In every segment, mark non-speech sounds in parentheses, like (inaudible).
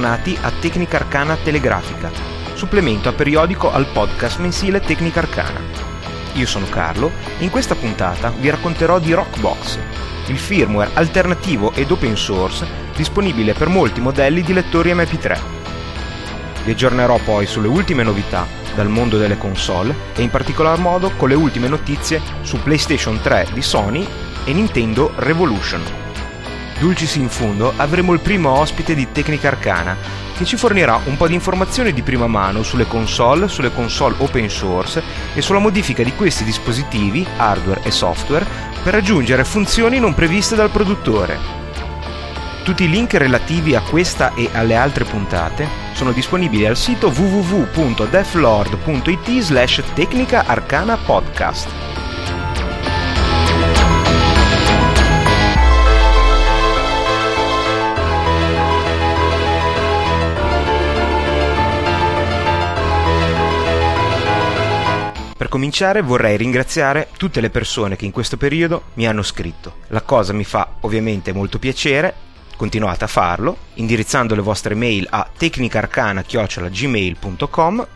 bentornati a Tecnica Arcana Telegrafica, supplemento a periodico al podcast mensile Tecnica Arcana. Io sono Carlo e in questa puntata vi racconterò di Rockbox, il firmware alternativo ed open source disponibile per molti modelli di lettori MP3. Vi aggiornerò poi sulle ultime novità dal mondo delle console e in particolar modo con le ultime notizie su PlayStation 3 di Sony e Nintendo Revolution. Dulcis in fundo avremo il primo ospite di Tecnica Arcana che ci fornirà un po' di informazioni di prima mano sulle console, sulle console open source e sulla modifica di questi dispositivi, hardware e software, per raggiungere funzioni non previste dal produttore. Tutti i link relativi a questa e alle altre puntate sono disponibili al sito www.deflord.it slash tecnica arcana podcast. Cominciare vorrei ringraziare tutte le persone che in questo periodo mi hanno scritto. La cosa mi fa ovviamente molto piacere, continuate a farlo indirizzando le vostre mail a tecnicarcana.gmail.com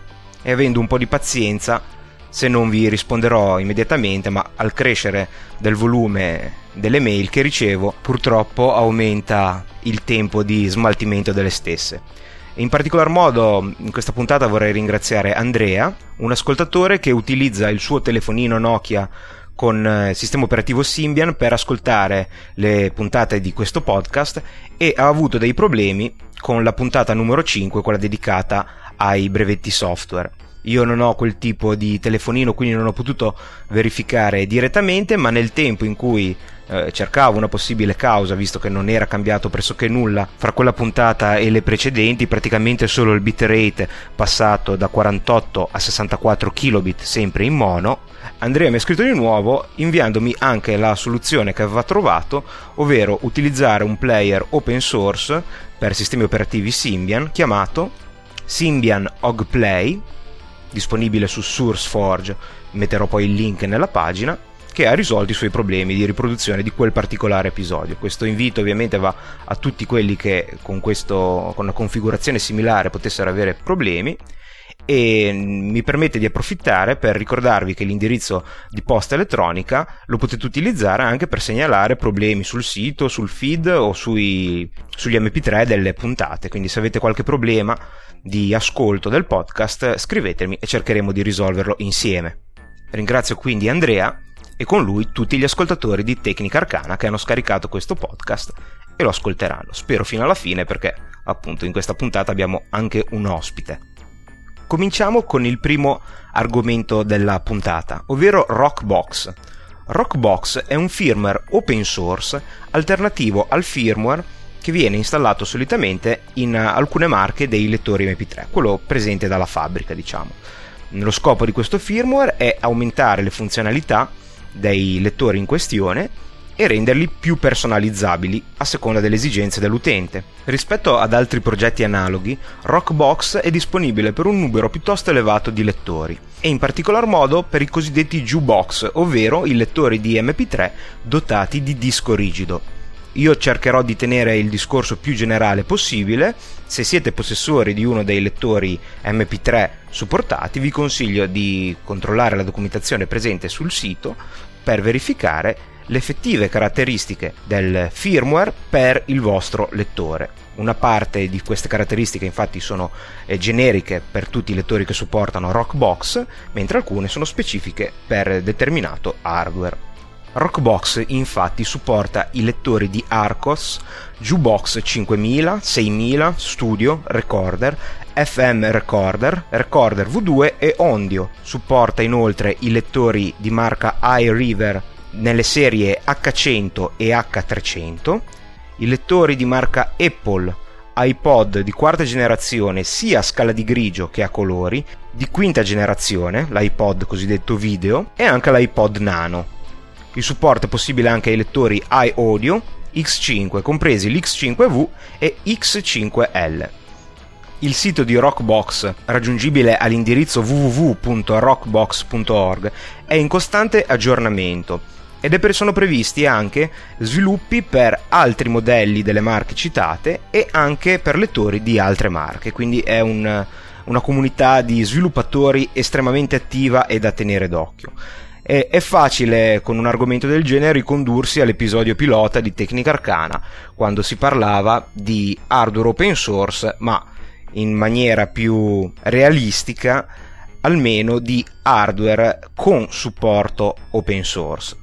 e avendo un po' di pazienza se non vi risponderò immediatamente, ma al crescere del volume delle mail che ricevo purtroppo aumenta il tempo di smaltimento delle stesse. In particolar modo in questa puntata vorrei ringraziare Andrea, un ascoltatore che utilizza il suo telefonino Nokia con eh, sistema operativo Symbian per ascoltare le puntate di questo podcast e ha avuto dei problemi con la puntata numero 5, quella dedicata ai brevetti software. Io non ho quel tipo di telefonino, quindi non ho potuto verificare direttamente, ma nel tempo in cui eh, cercavo una possibile causa, visto che non era cambiato pressoché nulla fra quella puntata e le precedenti, praticamente solo il bitrate passato da 48 a 64 kilobit sempre in mono, Andrea mi ha scritto di nuovo inviandomi anche la soluzione che aveva trovato, ovvero utilizzare un player open source per sistemi operativi Symbian chiamato Symbian Og Play disponibile su SourceForge, metterò poi il link nella pagina, che ha risolto i suoi problemi di riproduzione di quel particolare episodio. Questo invito ovviamente va a tutti quelli che con, questo, con una configurazione similare potessero avere problemi e mi permette di approfittare per ricordarvi che l'indirizzo di posta elettronica lo potete utilizzare anche per segnalare problemi sul sito, sul feed o sui, sugli mp3 delle puntate, quindi se avete qualche problema di ascolto del podcast, scrivetemi e cercheremo di risolverlo insieme. Ringrazio quindi Andrea e con lui tutti gli ascoltatori di Tecnica Arcana che hanno scaricato questo podcast e lo ascolteranno. Spero fino alla fine perché appunto in questa puntata abbiamo anche un ospite. Cominciamo con il primo argomento della puntata, ovvero Rockbox. Rockbox è un firmware open source alternativo al firmware che viene installato solitamente in alcune marche dei lettori MP3, quello presente dalla fabbrica, diciamo. Lo scopo di questo firmware è aumentare le funzionalità dei lettori in questione e renderli più personalizzabili a seconda delle esigenze dell'utente. Rispetto ad altri progetti analoghi, Rockbox è disponibile per un numero piuttosto elevato di lettori e in particolar modo per i cosiddetti jukebox, ovvero i lettori di MP3 dotati di disco rigido. Io cercherò di tenere il discorso più generale possibile. Se siete possessori di uno dei lettori MP3 supportati, vi consiglio di controllare la documentazione presente sul sito per verificare le effettive caratteristiche del firmware per il vostro lettore. Una parte di queste caratteristiche infatti sono eh, generiche per tutti i lettori che supportano Rockbox, mentre alcune sono specifiche per determinato hardware. Rockbox infatti supporta i lettori di Arcos, Jukebox 5000, 6000, Studio, Recorder, FM Recorder, Recorder V2 e Ondio. Supporta inoltre i lettori di marca iRiver nelle serie H100 e H300, i lettori di marca Apple, iPod di quarta generazione sia a scala di grigio che a colori, di quinta generazione, l'iPod cosiddetto video, e anche l'iPod Nano. Il supporto è possibile anche ai lettori iAudio X5, compresi l'X5V e X5L. Il sito di Rockbox, raggiungibile all'indirizzo www.rockbox.org, è in costante aggiornamento ed è sono previsti anche sviluppi per altri modelli delle marche citate e anche per lettori di altre marche, quindi è un, una comunità di sviluppatori estremamente attiva e da tenere d'occhio. E, è facile con un argomento del genere ricondursi all'episodio pilota di Tecnica Arcana, quando si parlava di hardware open source, ma in maniera più realistica almeno di hardware con supporto open source.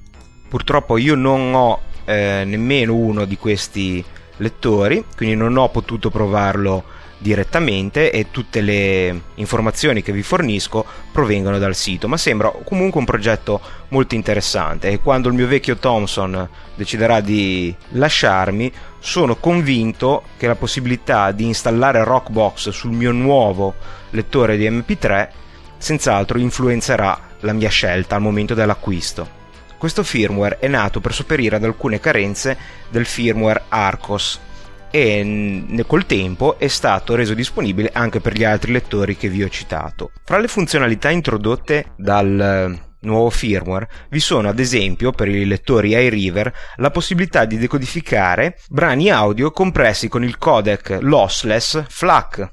Purtroppo io non ho eh, nemmeno uno di questi lettori, quindi non ho potuto provarlo direttamente e tutte le informazioni che vi fornisco provengono dal sito, ma sembra comunque un progetto molto interessante e quando il mio vecchio Thomson deciderà di lasciarmi sono convinto che la possibilità di installare Rockbox sul mio nuovo lettore di MP3 senz'altro influenzerà la mia scelta al momento dell'acquisto. Questo firmware è nato per sopperire ad alcune carenze del firmware Arcos e col tempo è stato reso disponibile anche per gli altri lettori che vi ho citato. Fra le funzionalità introdotte dal eh, nuovo firmware vi sono ad esempio per i lettori iRiver la possibilità di decodificare brani audio compressi con il codec lossless FLAC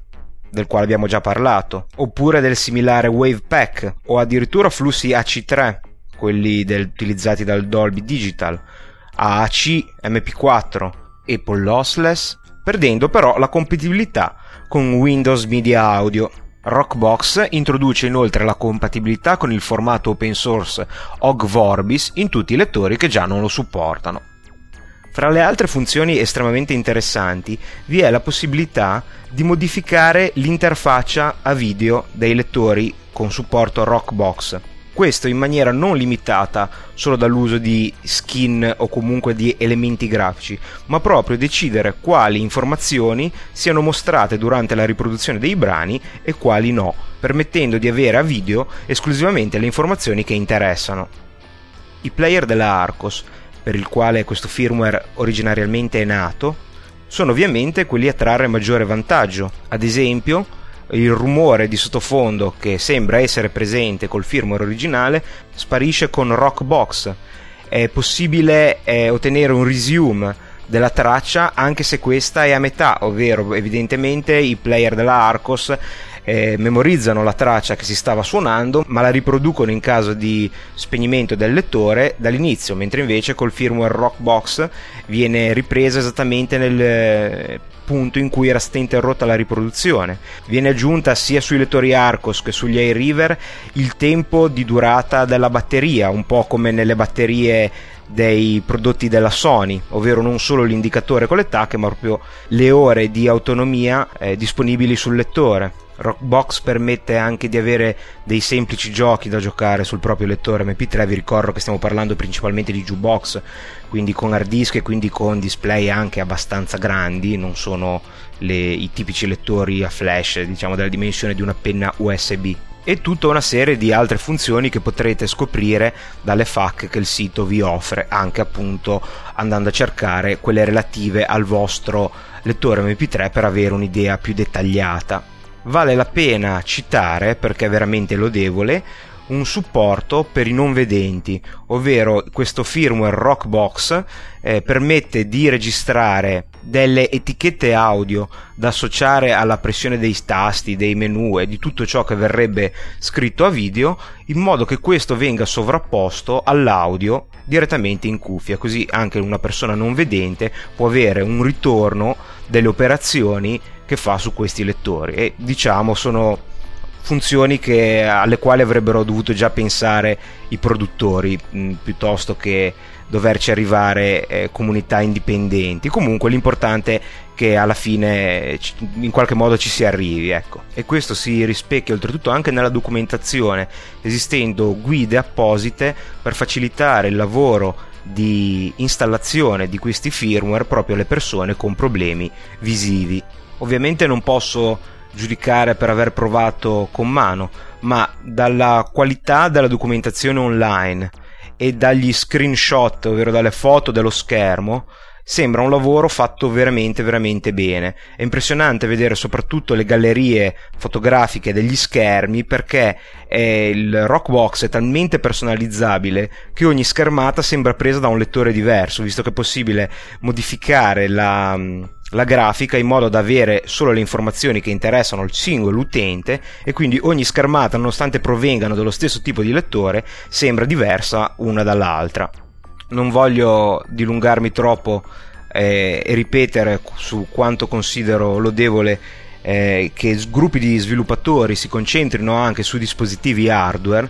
del quale abbiamo già parlato, oppure del similare WavePack o addirittura flussi AC3, quelli del, utilizzati dal Dolby Digital, AAC, MP4, Apple Lossless, perdendo però la compatibilità con Windows Media Audio. Rockbox introduce inoltre la compatibilità con il formato open source OG Vorbis in tutti i lettori che già non lo supportano. Fra le altre funzioni estremamente interessanti vi è la possibilità di modificare l'interfaccia a video dei lettori con supporto Rockbox questo in maniera non limitata solo dall'uso di skin o comunque di elementi grafici, ma proprio decidere quali informazioni siano mostrate durante la riproduzione dei brani e quali no, permettendo di avere a video esclusivamente le informazioni che interessano. I player della Arcos, per il quale questo firmware originariamente è nato, sono ovviamente quelli a trarre maggiore vantaggio, ad esempio il rumore di sottofondo che sembra essere presente col firmware originale sparisce con Rockbox. È possibile eh, ottenere un resume della traccia anche se questa è a metà, ovvero evidentemente i player della Arcos eh, memorizzano la traccia che si stava suonando, ma la riproducono in caso di spegnimento del lettore dall'inizio, mentre invece col firmware Rockbox viene ripresa esattamente nel eh, punto in cui era stata interrotta la riproduzione. Viene aggiunta sia sui lettori Arcos che sugli iRiver il tempo di durata della batteria, un po' come nelle batterie dei prodotti della Sony, ovvero non solo l'indicatore con le tacche, ma proprio le ore di autonomia eh, disponibili sul lettore. Rockbox permette anche di avere dei semplici giochi da giocare sul proprio lettore MP3. Vi ricordo che stiamo parlando principalmente di jukebox, quindi con hard disk e quindi con display anche abbastanza grandi, non sono le, i tipici lettori a flash, diciamo della dimensione di una penna USB e tutta una serie di altre funzioni che potrete scoprire dalle FAQ che il sito vi offre, anche appunto andando a cercare quelle relative al vostro lettore MP3 per avere un'idea più dettagliata vale la pena citare, perché è veramente lodevole, un supporto per i non vedenti, ovvero questo firmware Rockbox eh, permette di registrare delle etichette audio da associare alla pressione dei tasti, dei menu e di tutto ciò che verrebbe scritto a video, in modo che questo venga sovrapposto all'audio direttamente in cuffia, così anche una persona non vedente può avere un ritorno delle operazioni che fa su questi lettori. E diciamo sono funzioni che, alle quali avrebbero dovuto già pensare i produttori mh, piuttosto che doverci arrivare eh, comunità indipendenti. Comunque l'importante è che alla fine in qualche modo ci si arrivi ecco. e questo si rispecchia oltretutto anche nella documentazione esistendo guide apposite per facilitare il lavoro di installazione di questi firmware proprio alle persone con problemi visivi Ovviamente non posso giudicare per aver provato con mano, ma dalla qualità della documentazione online e dagli screenshot, ovvero dalle foto dello schermo, sembra un lavoro fatto veramente veramente bene. È impressionante vedere soprattutto le gallerie fotografiche degli schermi perché il Rockbox è talmente personalizzabile che ogni schermata sembra presa da un lettore diverso, visto che è possibile modificare la la grafica in modo da avere solo le informazioni che interessano il singolo utente e quindi ogni schermata, nonostante provengano dallo stesso tipo di lettore, sembra diversa una dall'altra. Non voglio dilungarmi troppo eh, e ripetere su quanto considero lodevole eh, che gruppi di sviluppatori si concentrino anche su dispositivi hardware.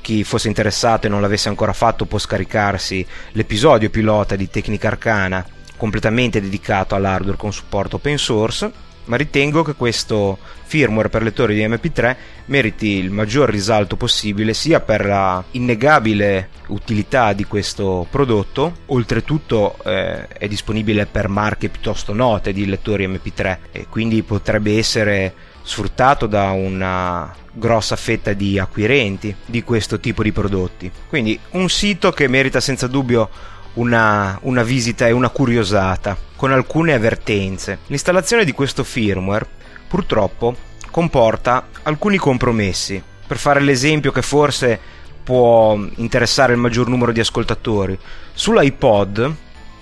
Chi fosse interessato e non l'avesse ancora fatto può scaricarsi l'episodio pilota di Tecnica Arcana completamente dedicato all'hardware con supporto open source, ma ritengo che questo firmware per lettori di MP3 meriti il maggior risalto possibile sia per la innegabile utilità di questo prodotto, oltretutto eh, è disponibile per marche piuttosto note di lettori MP3 e quindi potrebbe essere sfruttato da una grossa fetta di acquirenti di questo tipo di prodotti. Quindi un sito che merita senza dubbio una, una visita e una curiosata, con alcune avvertenze. L'installazione di questo firmware purtroppo comporta alcuni compromessi. Per fare l'esempio che forse può interessare il maggior numero di ascoltatori, sull'iPod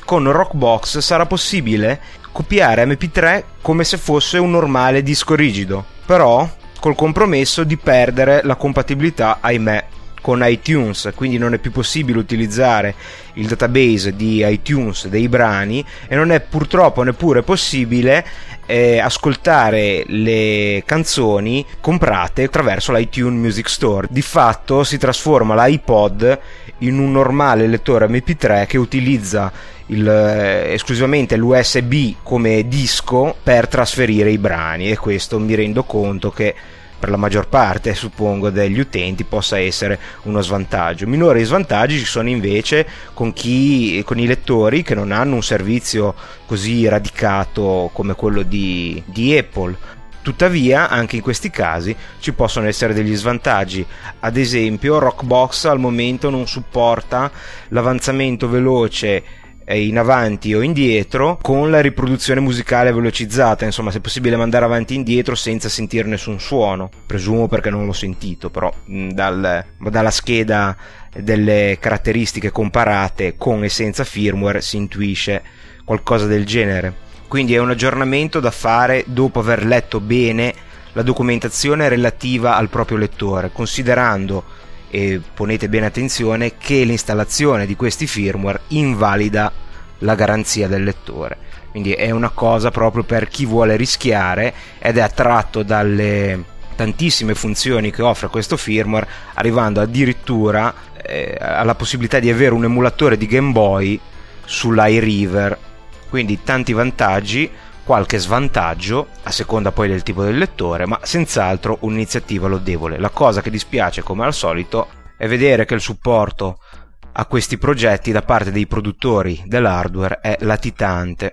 con Rockbox sarà possibile copiare MP3 come se fosse un normale disco rigido, però col compromesso di perdere la compatibilità, ahimè, con iTunes, quindi non è più possibile utilizzare il database di iTunes dei brani e non è purtroppo neppure possibile eh, ascoltare le canzoni comprate attraverso l'iTunes Music Store. Di fatto si trasforma l'iPod in un normale lettore MP3 che utilizza il, eh, esclusivamente l'USB come disco per trasferire i brani e questo mi rendo conto che per la maggior parte, suppongo, degli utenti possa essere uno svantaggio. Minori svantaggi ci sono invece con, chi, con i lettori che non hanno un servizio così radicato come quello di, di Apple. Tuttavia, anche in questi casi ci possono essere degli svantaggi. Ad esempio, Rockbox al momento non supporta l'avanzamento veloce in avanti o indietro con la riproduzione musicale velocizzata, insomma se possibile mandare avanti e indietro senza sentire nessun suono, presumo perché non l'ho sentito, però dal, dalla scheda delle caratteristiche comparate con e senza firmware si intuisce qualcosa del genere. Quindi è un aggiornamento da fare dopo aver letto bene la documentazione relativa al proprio lettore, considerando e ponete bene attenzione che l'installazione di questi firmware invalida la garanzia del lettore. Quindi è una cosa proprio per chi vuole rischiare ed è attratto dalle tantissime funzioni che offre questo firmware, arrivando addirittura eh, alla possibilità di avere un emulatore di Game Boy sull'iRiver. Quindi tanti vantaggi qualche svantaggio a seconda poi del tipo del lettore, ma senz'altro un'iniziativa lodevole. La cosa che dispiace, come al solito, è vedere che il supporto a questi progetti da parte dei produttori dell'hardware è latitante.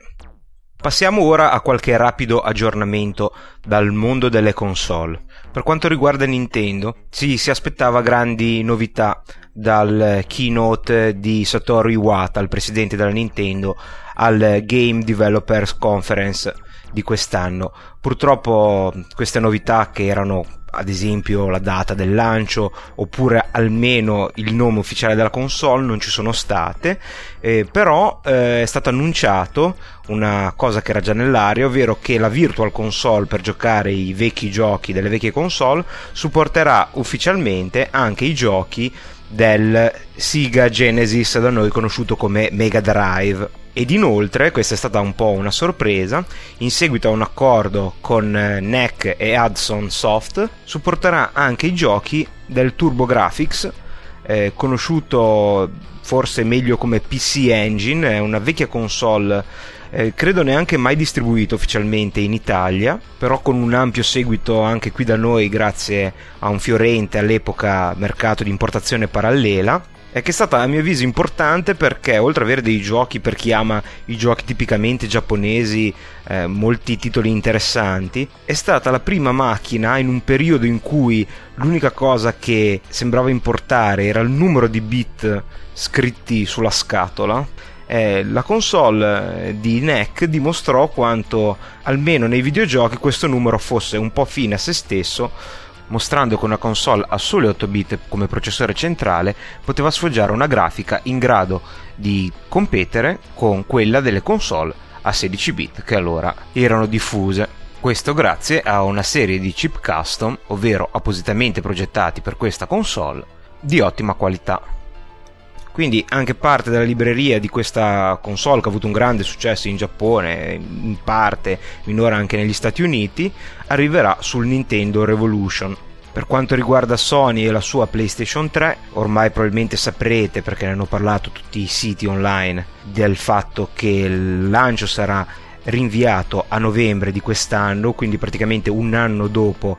Passiamo ora a qualche rapido aggiornamento dal mondo delle console. Per quanto riguarda Nintendo, sì, si aspettava grandi novità dal keynote di Satoru Iwata, il presidente della Nintendo, al Game Developers Conference di quest'anno. Purtroppo queste novità che erano ad esempio la data del lancio oppure almeno il nome ufficiale della console non ci sono state eh, però eh, è stato annunciato una cosa che era già nell'aria ovvero che la virtual console per giocare i vecchi giochi delle vecchie console supporterà ufficialmente anche i giochi del Sega Genesis da noi conosciuto come Mega Drive ed inoltre, questa è stata un po' una sorpresa, in seguito a un accordo con eh, NEC e Hudson Soft, supporterà anche i giochi del TurboGrafx, eh, conosciuto forse meglio come PC Engine, è una vecchia console eh, credo neanche mai distribuito ufficialmente in Italia, però con un ampio seguito anche qui da noi grazie a un fiorente all'epoca mercato di importazione parallela e che è stata a mio avviso importante perché oltre ad avere dei giochi per chi ama i giochi tipicamente giapponesi, eh, molti titoli interessanti, è stata la prima macchina in un periodo in cui l'unica cosa che sembrava importare era il numero di bit scritti sulla scatola eh, la console eh, di NEC dimostrò quanto, almeno nei videogiochi, questo numero fosse un po' fine a se stesso, mostrando che una console a soli 8 bit come processore centrale poteva sfoggiare una grafica in grado di competere con quella delle console a 16 bit che allora erano diffuse. Questo grazie a una serie di chip custom, ovvero appositamente progettati per questa console, di ottima qualità. Quindi anche parte della libreria di questa console che ha avuto un grande successo in Giappone, in parte minore anche negli Stati Uniti, arriverà sul Nintendo Revolution. Per quanto riguarda Sony e la sua PlayStation 3, ormai probabilmente saprete perché ne hanno parlato tutti i siti online del fatto che il lancio sarà rinviato a novembre di quest'anno, quindi praticamente un anno dopo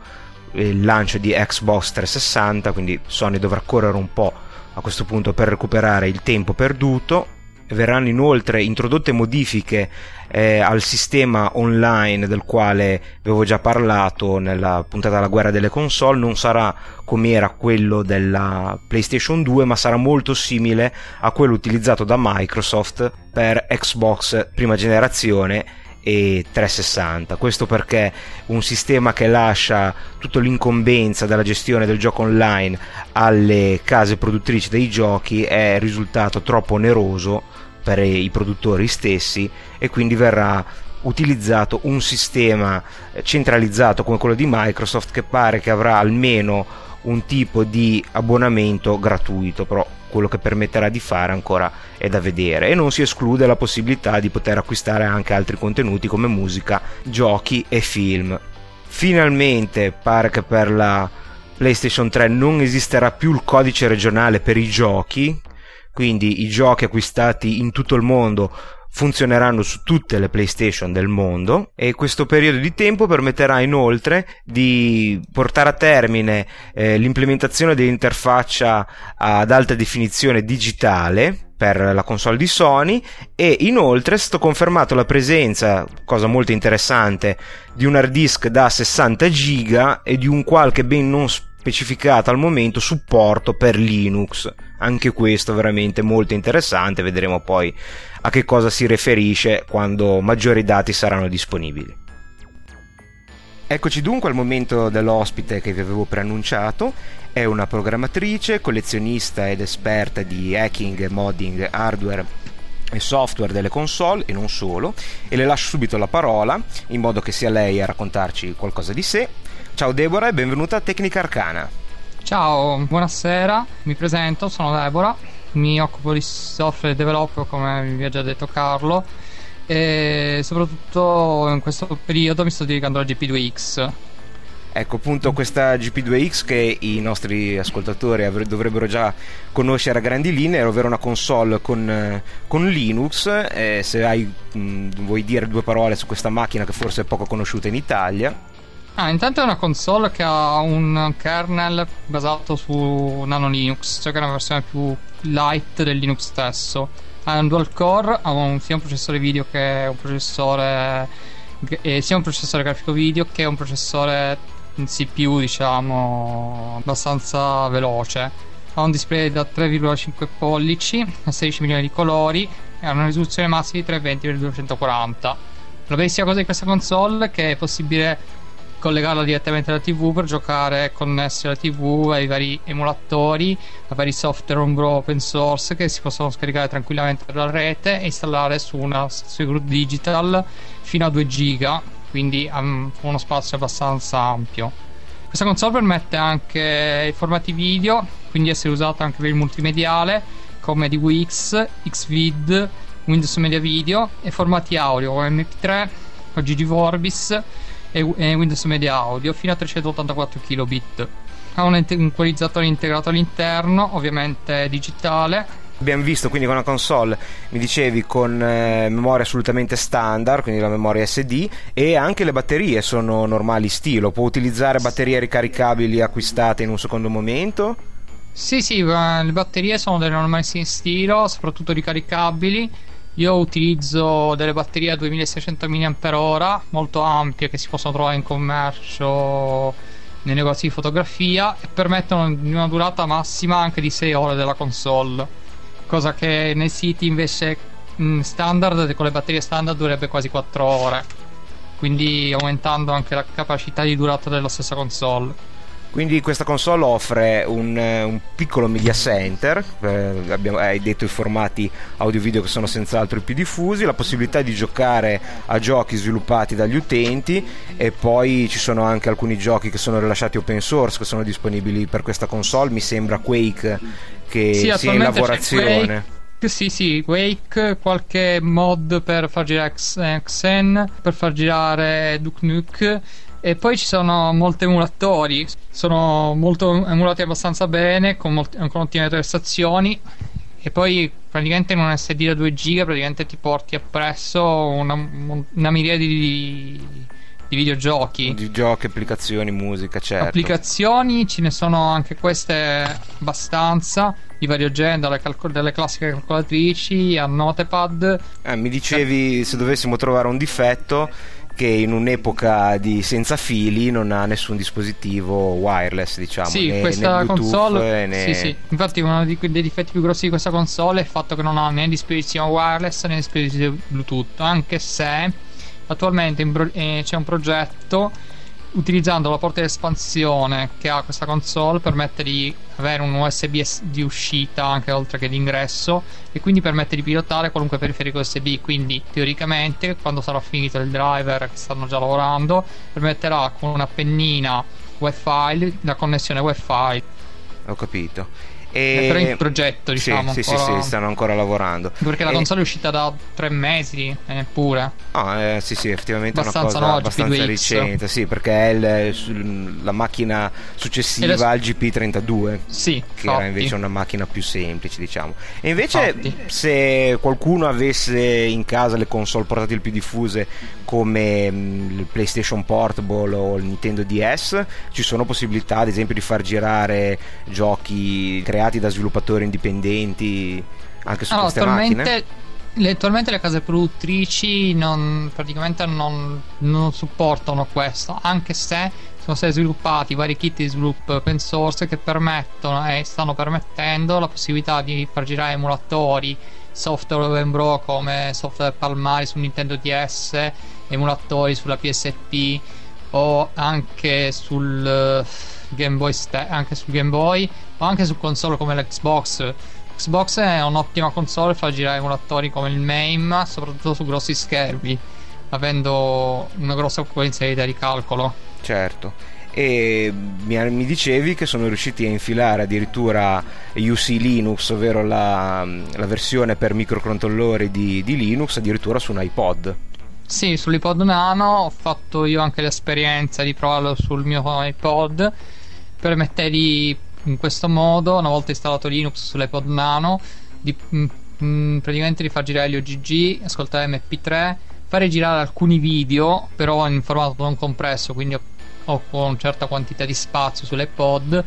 il lancio di Xbox 360, quindi Sony dovrà correre un po' a questo punto per recuperare il tempo perduto. Verranno inoltre introdotte modifiche eh, al sistema online del quale avevo già parlato nella puntata della guerra delle console. Non sarà come era quello della PlayStation 2, ma sarà molto simile a quello utilizzato da Microsoft per Xbox prima generazione e 360. Questo perché un sistema che lascia tutta l'incombenza della gestione del gioco online alle case produttrici dei giochi è risultato troppo oneroso per i produttori stessi e quindi verrà utilizzato un sistema centralizzato come quello di Microsoft che pare che avrà almeno un tipo di abbonamento gratuito, però quello che permetterà di fare ancora è da vedere e non si esclude la possibilità di poter acquistare anche altri contenuti come musica, giochi e film. Finalmente pare che per la PlayStation 3 non esisterà più il codice regionale per i giochi, quindi i giochi acquistati in tutto il mondo funzioneranno su tutte le PlayStation del mondo e questo periodo di tempo permetterà inoltre di portare a termine eh, l'implementazione dell'interfaccia ad alta definizione digitale per la console di Sony e inoltre è stato confermato la presenza, cosa molto interessante, di un hard disk da 60 giga e di un qualche ben non specificato al momento supporto per Linux. Anche questo veramente molto interessante, vedremo poi a che cosa si riferisce quando maggiori dati saranno disponibili. Eccoci dunque al momento dell'ospite che vi avevo preannunciato. È una programmatrice, collezionista ed esperta di hacking modding hardware e software delle console e non solo. E le lascio subito la parola in modo che sia lei a raccontarci qualcosa di sé. Ciao Deborah e benvenuta a Tecnica Arcana. Ciao, buonasera, mi presento, sono Deborah mi occupo di software developer come vi ha già detto Carlo e soprattutto in questo periodo mi sto dedicando alla GP2X Ecco appunto questa GP2X che i nostri ascoltatori avre- dovrebbero già conoscere a grandi linee, ovvero una console con, con Linux. Eh, se hai, mh, vuoi dire due parole su questa macchina che forse è poco conosciuta in Italia. Ah, intanto è una console che ha un kernel basato su Nano Linux, cioè che è una versione più light del Linux stesso. Ha un dual core, ha un, sia un processore video che un processore eh, sia un processore grafico video che un processore CPU, diciamo, abbastanza veloce. Ha un display da 3,5 pollici, 16 milioni di colori e ha una risoluzione massima di 320x240. La bellissima cosa di questa console è che è possibile collegarla direttamente alla TV per giocare connessi alla TV ai vari emulatori, ai vari software homebrew open source che si possono scaricare tranquillamente dalla rete e installare su una stazione digital fino a 2 giga, quindi um, uno spazio abbastanza ampio. Questa console permette anche i formati video, quindi essere usata anche per il multimediale come DWX, Xvid, Windows Media Video e formati audio come MP3 o GG Vorbis e Windows Media Audio fino a 384 kilobit. Ha un equalizzatore integrato all'interno, ovviamente digitale, Abbiamo visto quindi con una console, mi dicevi, con eh, memoria assolutamente standard, quindi la memoria SD, e anche le batterie sono normali stilo. Può utilizzare batterie ricaricabili acquistate in un secondo momento? Sì, sì, le batterie sono delle normali stilo, soprattutto ricaricabili io utilizzo delle batterie a 2600 mAh molto ampie che si possono trovare in commercio nei negozi di fotografia e permettono una durata massima anche di 6 ore della console. Cosa che nei siti invece mm, standard con le batterie standard durerebbe quasi 4 ore quindi aumentando anche la capacità di durata della stessa console quindi questa console offre un, eh, un piccolo media center, eh, abbiamo, hai detto i formati audio-video che sono senz'altro i più diffusi, la possibilità di giocare a giochi sviluppati dagli utenti e poi ci sono anche alcuni giochi che sono rilasciati open source che sono disponibibili per questa console, mi sembra Quake che sì, sia in lavorazione. Sì, sì, Wake, qualche mod per far girare XN, per far girare Duke Nuke e poi ci sono molti emulatori, sono molto emulati abbastanza bene, con, molti, con ottime prestazioni. E poi praticamente in un SD da 2 GB praticamente ti porti appresso una, una miriade di, di videogiochi. Di giochi, applicazioni, musica, certo. Applicazioni ce ne sono anche queste abbastanza di vario genere, dalle, calcol- dalle classiche calcolatrici a Notepad. Eh, mi dicevi se dovessimo trovare un difetto che in un'epoca di senza fili non ha nessun dispositivo wireless, diciamo. Sì, né, questa né console. Né... Sì, sì. Infatti, uno dei, difetti più grossi di questa console è il fatto che non ha né dispositivo wireless né dispositivo Bluetooth. Anche se attualmente bro- eh, c'è un progetto utilizzando la porta di espansione che ha questa console permette di avere un USB di uscita anche oltre che di ingresso e quindi permette di pilotare qualunque periferico USB quindi teoricamente quando sarà finito il driver che stanno già lavorando permetterà con una pennina wifi la connessione wifi. Ho capito e... Però in progetto, diciamo. Sì, sì, sì, sì, stanno ancora lavorando. Perché la console è uscita da tre mesi, neppure. Ah, eh, sì, sì, effettivamente abbastanza è una cosa no, abbastanza recente. Sì, perché è il, la macchina successiva le... al GP32. Sì, che infatti. era invece una macchina più semplice, diciamo. E invece, infatti. se qualcuno avesse in casa le console portatili più diffuse come mm, il PlayStation Portable o il Nintendo DS, ci sono possibilità, ad esempio, di far girare giochi creati creati da sviluppatori indipendenti anche su allora, queste attualmente, macchine? Le, attualmente le case produttrici non, praticamente non, non, supportano questo, anche se sono stati sviluppati vari kit di sviluppo open source che permettono e stanno permettendo la possibilità di far girare emulatori software open bro come software palmari su Nintendo DS, emulatori sulla PSP o anche sul Game Boy anche sul Game Boy o anche su console come l'Xbox. Xbox è un'ottima console, fa girare emulatori come il MAME, soprattutto su grossi schermi, avendo una grossa potenzialità di calcolo. Certo. E mi, mi, dicevi che sono riusciti a infilare addirittura UC Linux, ovvero la, la versione per microcontrollori di, di Linux, addirittura su un iPod. Sì, sull'iPod Nano ho fatto io anche l'esperienza di provarlo sul mio iPod. Permette di, in questo modo, una volta installato Linux sull'iPod Nano, di mh, mm, mm, praticamente di far girare gli OGG, ascoltare MP3, fare girare alcuni video, però in formato non compresso, quindi ho, con certa quantità di spazio sull'iPod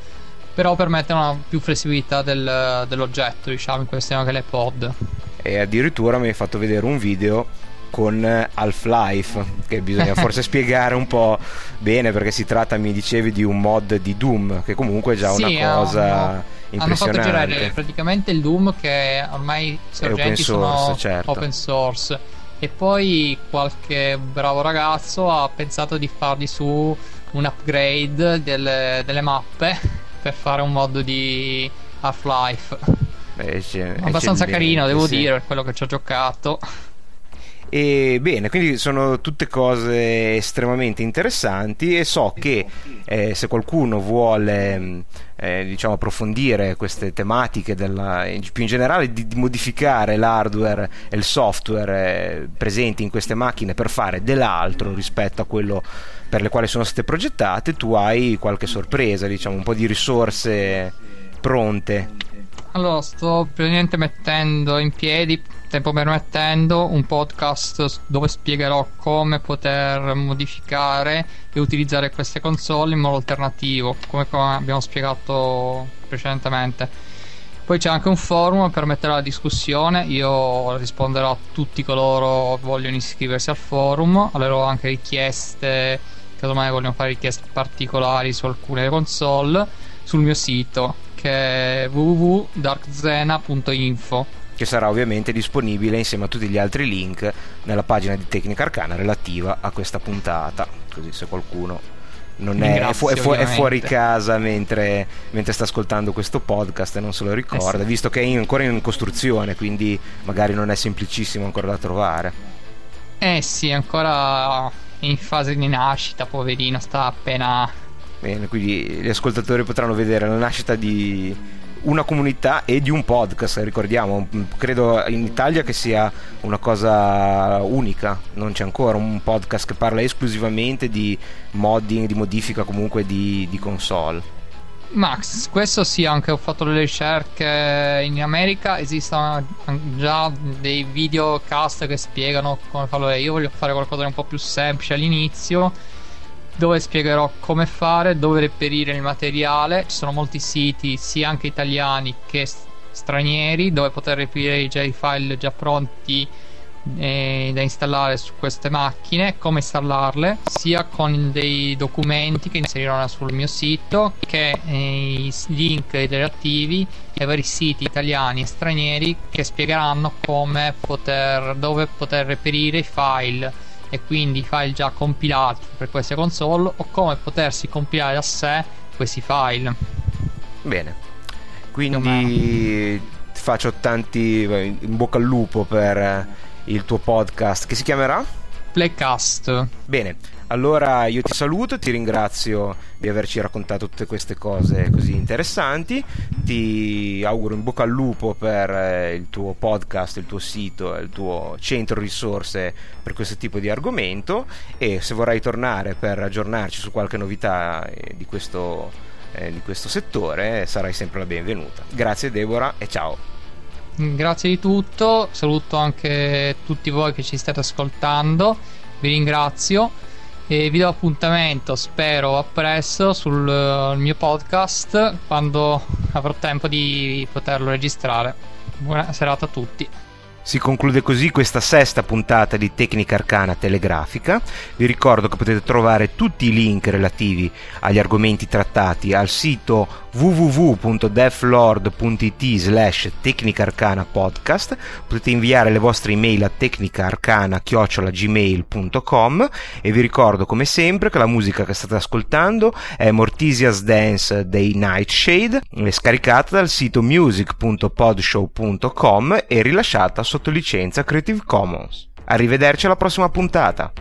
però permette una più flessibilità del, dell'oggetto, diciamo, in questione che l'iPod. E addirittura mi hai fatto vedere un video con Half-Life che bisogna (laughs) forse spiegare un po' bene perché si tratta mi dicevi di un mod di Doom che comunque è già sì, una cosa hanno, impressionante hanno fatto girare praticamente il Doom che ormai i sorgenti sono certo. open source e poi qualche bravo ragazzo ha pensato di fargli su un upgrade delle, delle mappe (laughs) per fare un mod di Half-Life Beh, c'è, abbastanza carino devo sì. dire per quello che ci ho giocato e bene, quindi sono tutte cose estremamente interessanti e so che eh, se qualcuno vuole mm, eh, diciamo, approfondire queste tematiche della, più in generale di, di, modificare l'hardware e il software eh, presenti in queste macchine per fare dell'altro rispetto a quello per le quali sono state progettate, tu hai qualche sorpresa, diciamo, un po' di risorse pronte. Allora, sto praticamente mettendo in piedi, tempo permettendo, un podcast dove spiegherò come poter modificare e utilizzare queste console in modo alternativo, come abbiamo spiegato precedentemente. Poi c'è anche un forum per permetterà la discussione. Io risponderò a tutti coloro che vogliono iscriversi al forum. Avrò anche richieste, casomai vogliono fare richieste particolari su alcune console sul mio sito che è www.darkzena.info che sarà ovviamente disponibile insieme a tutti gli altri link nella pagina di Tecnica Arcana relativa a questa puntata, così se qualcuno non è, è, fu- è, fu- è, fuori casa mentre, mentre, sta ascoltando questo podcast e non se lo ricorda, eh sì. visto che è in, ancora in costruzione, quindi magari non è semplicissimo ancora da trovare. Eh sì, ancora in fase di nascita, poverino, sta appena... Bene, quindi gli ascoltatori potranno vedere la nascita di una comunità e di un podcast, ricordiamo, credo in Italia che sia una cosa unica, non c'è ancora un podcast che parla esclusivamente di modding, di modifica comunque di, di console. Max, questo sì, anche ho fatto delle ricerche in America, esistono già dei videocast che spiegano come farlo. Io voglio fare qualcosa di un po' più semplice all'inizio dove spiegherò come fare, dove reperire il materiale. Ci sono molti siti, sia anche italiani che stranieri, dove poter reperire già i file già pronti eh, da installare su queste macchine, come installarle, sia con dei documenti che inserirò sul mio sito, che eh, i link relativi ai vari siti italiani e stranieri che spiegheranno come poter, dove poter reperire i file e quindi i file già compilati per queste console o come potersi compilare da sé questi file. Bene, quindi ti faccio tanti in bocca al lupo per il tuo podcast che si chiamerà? Playcast. Bene, allora io ti saluto, ti ringrazio di averci raccontato tutte queste cose così interessanti, ti auguro in bocca al lupo per eh, il tuo podcast, il tuo sito, il tuo centro risorse per questo tipo di argomento. E se vorrai tornare per aggiornarci su qualche novità eh, di questo, eh, di questo settore sarai sempre la benvenuta. Grazie Deborah e ciao. Grazie di tutto, saluto anche tutti voi che ci state ascoltando, vi ringrazio e vi do appuntamento, spero a presto sul uh, mio podcast quando avrò tempo di poterlo registrare. Buona serata a tutti. Si conclude così questa sesta puntata di Tecnica Arcana Telegrafica. Vi ricordo che potete trovare tutti i link relativi agli argomenti trattati al sito www.deflord.it slash tecnicarcana podcast potete inviare le vostre email a tecnicaarcana-gmail.com e vi ricordo come sempre che la musica che state ascoltando è Mortisia's Dance dei Nightshade scaricata dal sito music.podshow.com e rilasciata sotto licenza Creative Commons. Arrivederci alla prossima puntata